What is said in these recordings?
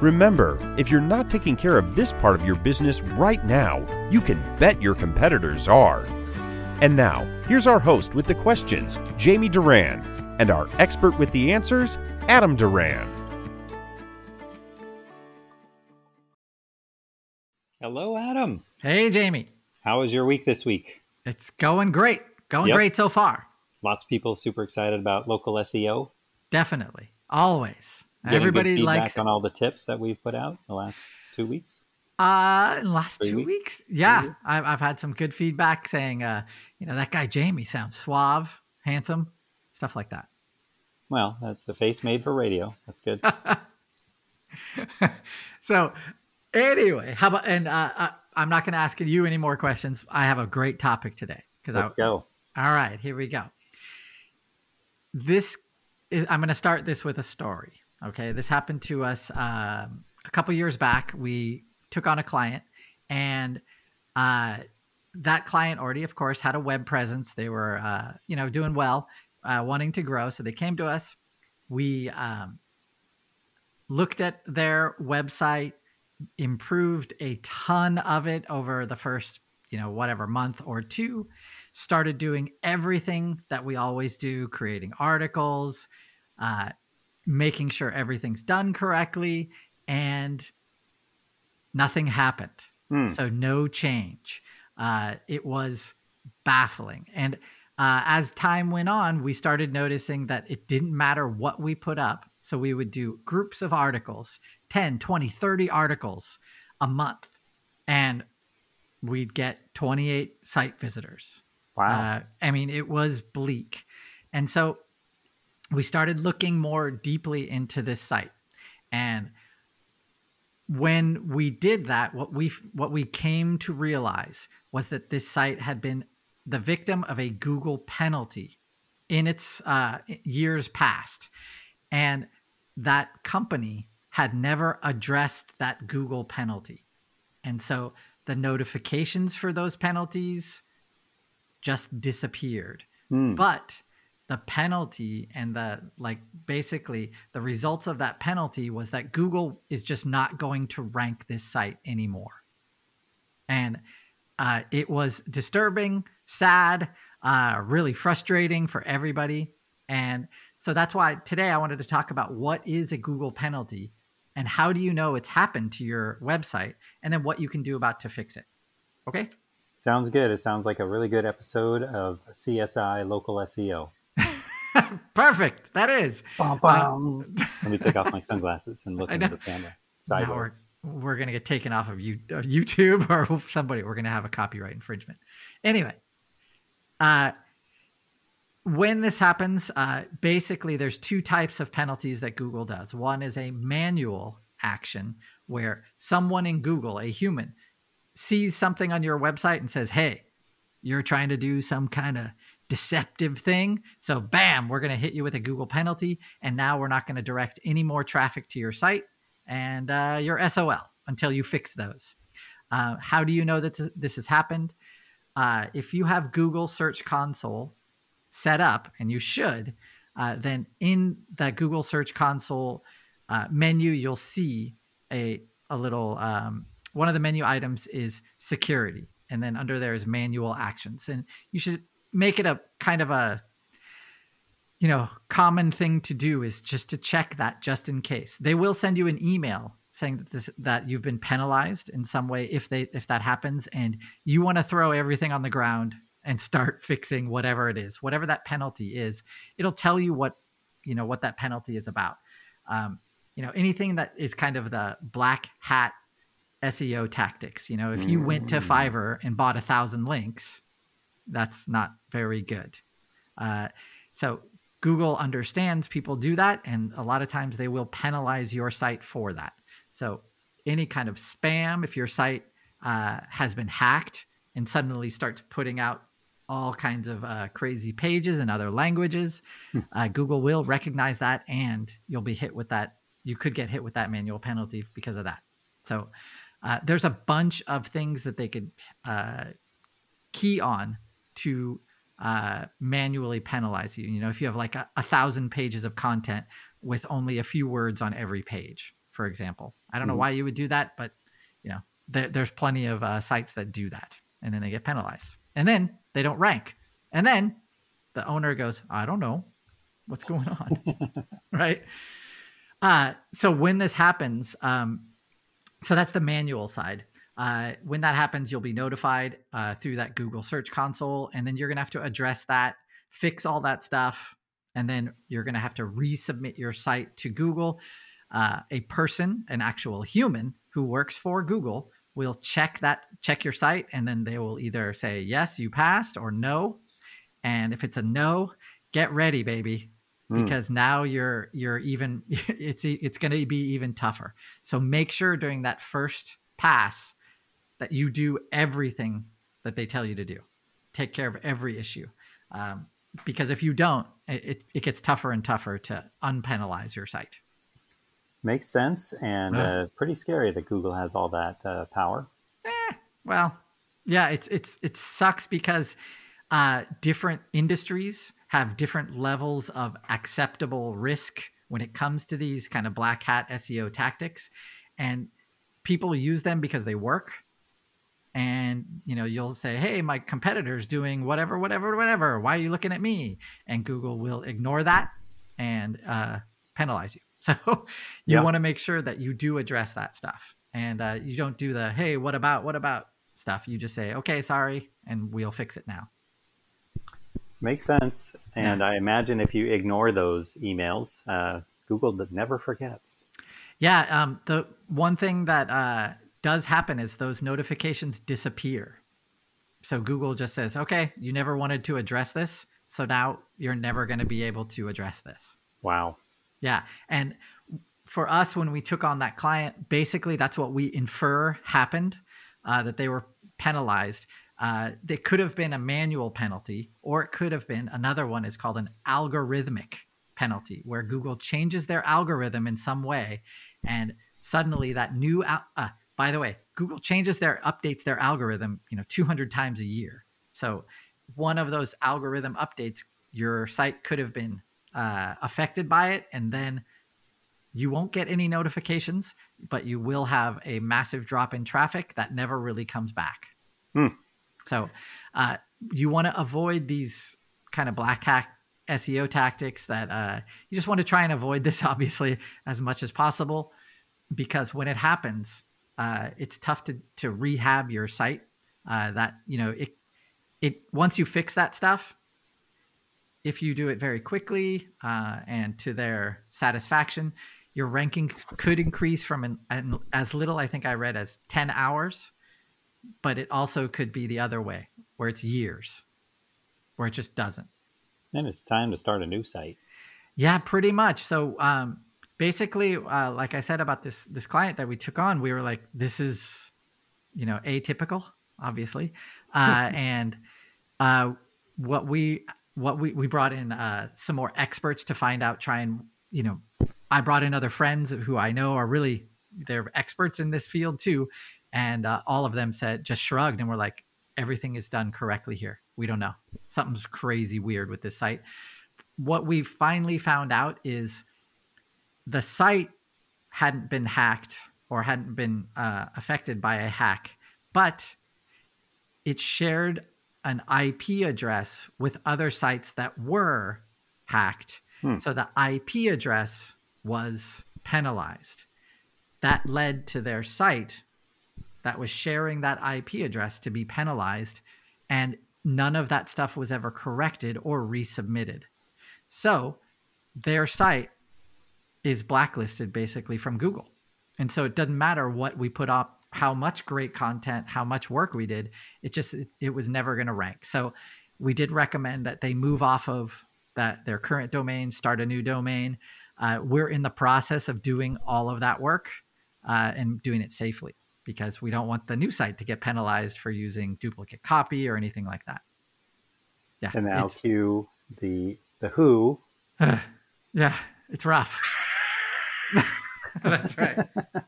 Remember, if you're not taking care of this part of your business right now, you can bet your competitors are. And now, here's our host with the questions, Jamie Duran, and our expert with the answers, Adam Duran. Hello, Adam. Hey, Jamie. How was your week this week? It's going great. Going Yep. great so far. Lots of people super excited about local SEO. Definitely. Always. Everybody feedback likes on all the tips that we've put out the last two weeks. Uh, in the last Three two weeks? weeks, yeah, weeks? I've I've had some good feedback saying, uh, you know, that guy Jamie sounds suave, handsome, stuff like that. Well, that's a face made for radio. That's good. so, anyway, how about? And uh, uh, I'm not going to ask you any more questions. I have a great topic today because Let's go. All right, here we go. This is, I'm going to start this with a story. Okay, this happened to us um, a couple years back. We took on a client, and uh, that client already, of course, had a web presence. They were, uh, you know, doing well, uh, wanting to grow. So they came to us. We um, looked at their website, improved a ton of it over the first, you know, whatever month or two started doing everything that we always do creating articles uh, making sure everything's done correctly and nothing happened Hmm. so no change uh, it was baffling and uh, as time went on we started noticing that it didn't matter what we put up so we would do groups of articles 10 20 30 articles a month and we'd get 28 site visitors Wow. uh, I mean, it was bleak. And so we started looking more deeply into this site. And when we did that, what we what we came to realize was that this site had been the victim of a Google penalty in its uh, years past, and that company had never addressed that Google penalty, and so the notifications for those penalties just disappeared. Hmm. But the penalty and the like basically the results of that penalty was that Google is just not going to rank this site anymore. And uh, it was disturbing, sad, uh, really frustrating for everybody. And so that's why today I wanted to talk about what is a Google penalty and how do you know it's happened to your website and then what you can do about to fix it. Okay? Sounds good. It sounds like a really good episode of CSI Local SEO. Perfect. That is. Bum, bum. Let me take off my sunglasses and look into the camera. Now we're, we're going to get taken off of you, uh, YouTube or somebody. We're going to have a copyright infringement. Anyway, uh, when this happens, uh, basically there's two types of penalties that Google does. One is a manual action where someone in Google, a human, sees something on your website and says, "Hey, you're trying to do some kind of deceptive thing." So, bam, we're going to hit you with a Google penalty, and now we're not going to direct any more traffic to your site, and uh, you're SOL until you fix those. Uh, how do you know that this has happened? Uh, if you have Google Search Console set up, and you should, uh, then in that Google Search Console uh, menu, you'll see a a little um, one of the menu items is security, and then under there is manual actions, and you should make it a kind of a you know common thing to do is just to check that just in case. They will send you an email saying that this that you've been penalized in some way if they if that happens and you want to throw everything on the ground and start fixing whatever it is whatever that penalty is it'll tell you what you know what that penalty is about um, you know anything that is kind of the black hat seo tactics you know if you went to Mm. fiverr and bought a thousand links that's not very good uh, so google understands people do that and a lot of times they will penalize your site for that so any kind of spam if your site uh, has been hacked and suddenly starts putting out all kinds of uh, crazy pages in other languages, Hmm. uh, Google will recognize that, and you'll be hit with that. You could get hit with that manual penalty because of that. So uh, there's a bunch of things that they could uh, key on to uh, manually penalize you. You know, if you have like a, a thousand pages of content with only a few words on every page, for example. I don't know Mhm. why you would do that, but you know, there, there's plenty of uh, sites that do that, and then they get penalized, and then they don't rank, and then the owner goes, "I don't know what's going on," right? Uh, so when this happens, um, so that's the manual side. Uh, when that happens, you'll be notified uh, through that Google Search Console, and then you're going to have to address that, fix all that stuff, and then you're going to have to resubmit your site to Google. Uh, a person, an actual human who works for Google, will check that, check your site, and then they will either say yes, you passed, or no. And if it's a no, get ready, baby, Hmm. because now you're you're even it's it's going to be even tougher. So make sure during that first pass that you do everything that they tell you to do. Take care of every issue. Um, because if you don't, it, it, gets tougher and tougher to unpenalize your site. Makes sense and Yeah. uh, pretty scary that Google has all that uh, power. Eh, well, yeah, it's it's it sucks because uh, different industries have different levels of acceptable risk when it comes to these kind of black hat SEO tactics, and people use them because they work. And you know, you'll say, "Hey, my competitor's doing whatever, whatever, whatever. Why are you looking at me?" And Google will ignore that and uh, penalize you. So you Yeah. want to make sure that you do address that stuff, and uh, you don't do the "Hey, what about, what about?" stuff. You just say, "Okay, sorry," and we'll fix it now. Makes sense. And I imagine if you ignore those emails, uh, Google never forgets. Yeah, um, the one thing that uh, does happen is those notifications disappear. So Google just says, "Okay, you never wanted to address this, so now you're never going to be able to address this." Wow. Yeah, and for us, when we took on that client, basically that's what we infer happened, uh, that they were penalized. Uh, it could have been a manual penalty, or it could have been another one is called an algorithmic penalty, where Google changes their algorithm in some way, and suddenly that new. Al- uh, by the way, Google changes their updates their algorithm, you know, 200 times a year. So one of those algorithm updates, your site could have been uh, affected by it, and then you won't get any notifications, but you will have a massive drop in traffic that never really comes back. Hmm. So uh, you want to avoid these kind of black hat SEO tactics that uh, you just want to try and avoid this, obviously, as much as possible, because when it happens, uh, it's tough to to rehab your site. Uh, that you know it it once you fix that stuff, if you do it very quickly uh, and to their satisfaction, your ranking could increase from an, an, as little, I think I read, as 10 hours, but it also could be the other way, where it's years, where it just doesn't. Then it's time to start a new site. Yeah, pretty much. So um, basically, uh, like I said about this this client that we took on, we were like, this is, you know, atypical, obviously, uh, and uh, what we what we we brought in uh, some more experts to find out, try and you know, I brought in other friends who I know are really they're experts in this field too, and uh, all of them said just shrugged and were like, everything is done correctly here. We don't know. Something's crazy weird with this site. What we finally found out is the site hadn't been hacked or hadn't been uh, affected by a hack, but it shared an IP address with other sites that were hacked. Hmm. So the IP address was penalized. That led to their site that was sharing that IP address to be penalized, and none of that stuff was ever corrected or resubmitted. So their site is blacklisted basically from Google. And so it doesn't matter what we put up, how much great content, how much work we did, it just it, it was never going to rank. So we did recommend that they move off of that their current domain, start a new domain. Uh, we're in the process of doing all of that work uh, and doing it safely. because we don't want the new site to get penalized for using duplicate copy or anything like that. Yeah. And now cue the the who. yeah, it's rough. That's right.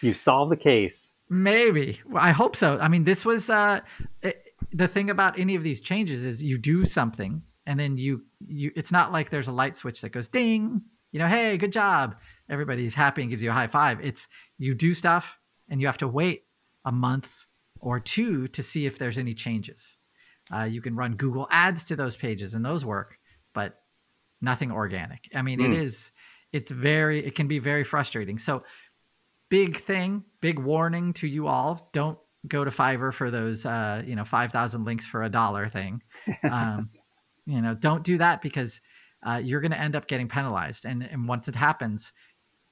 You solve the case. Maybe. Well, I hope so. I mean, this was uh, it, the thing about any of these changes is you do something and then you you. It's not like there's a light switch that goes ding. You know, hey, good job. Everybody's happy and gives you a high five. It's you do stuff and you have to wait a month or two to see if there's any changes. Uh, you can run Google ads to those pages and those work, but nothing organic. I mean, Hmm. it is. It's very. It can be very frustrating. So big thing, big warning to you all. Don't go to Fiverr for those, uh, you know, 5,000 links for a dollar thing. Um, you know, don't do that because uh, you're going to end up getting penalized. And, and once it happens,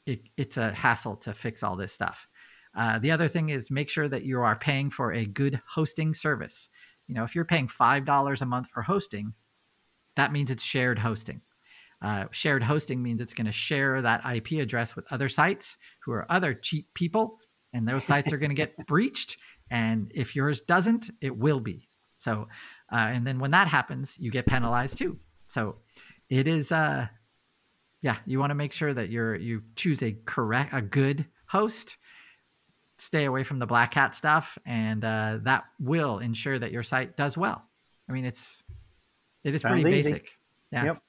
it, it's a hassle to fix all this stuff. Uh, the other thing is make sure that you are paying for a good hosting service. You know, if you're paying $5 a month for hosting, that means it's shared hosting. Uh, shared hosting means it's going to share that IP address with other sites who are other cheap people, and those sites are going to get breached. And if yours doesn't, it will be. So, uh, and then when that happens, you get penalized too. So, it is, uh, yeah, you want to make sure that you're you choose a correct, a good host. Stay away from the black hat stuff, and uh, that will ensure that your site does well. I mean, it's it is Sounds pretty easy. basic. Yeah. Yep.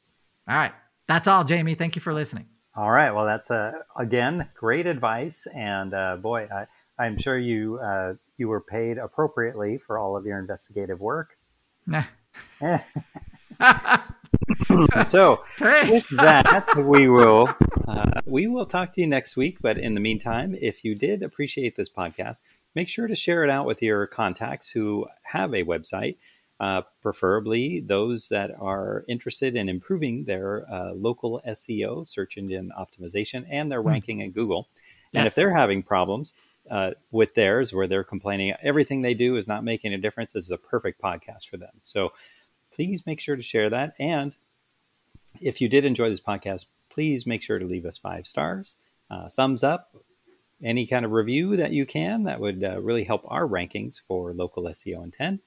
All right. That's all, Jamie. Thank you for listening. All right. Well, that's uh, again great advice, and uh, boy, I, I'm sure you uh, you were paid appropriately for all of your investigative work. Nah. so, with that, we will uh, we will talk to you next week. But in the meantime, if you did appreciate this podcast, make sure to share it out with your contacts who have a website, uh, preferably those that are interested in improving their uh, local SEO, search engine optimization, and their Hmm. ranking in Google. And if they're having problems uh, with theirs, where they're complaining everything they do is not making a difference, this is a perfect podcast for them. So please make sure to share that. And if you did enjoy this podcast, please make sure to leave us five stars, uh, thumbs up, any kind of review that you can. That would uh, really help our rankings for local SEO in 10.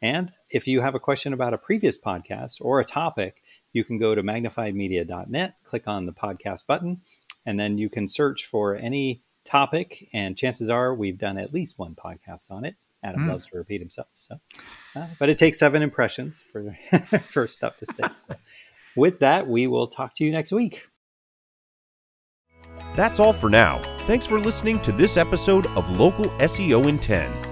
And if you have a question about a previous podcast or a topic, you can go to magnifiedmedia.net, click on the podcast button, and then you can search for any topic. And chances are we've done at least one podcast on it. Adam Hmm. loves to repeat himself. So, uh, but it takes seven impressions for for stuff to stick. So, with that, we will talk to you next week. That's all for now. Thanks for listening to this episode of Local SEO in 10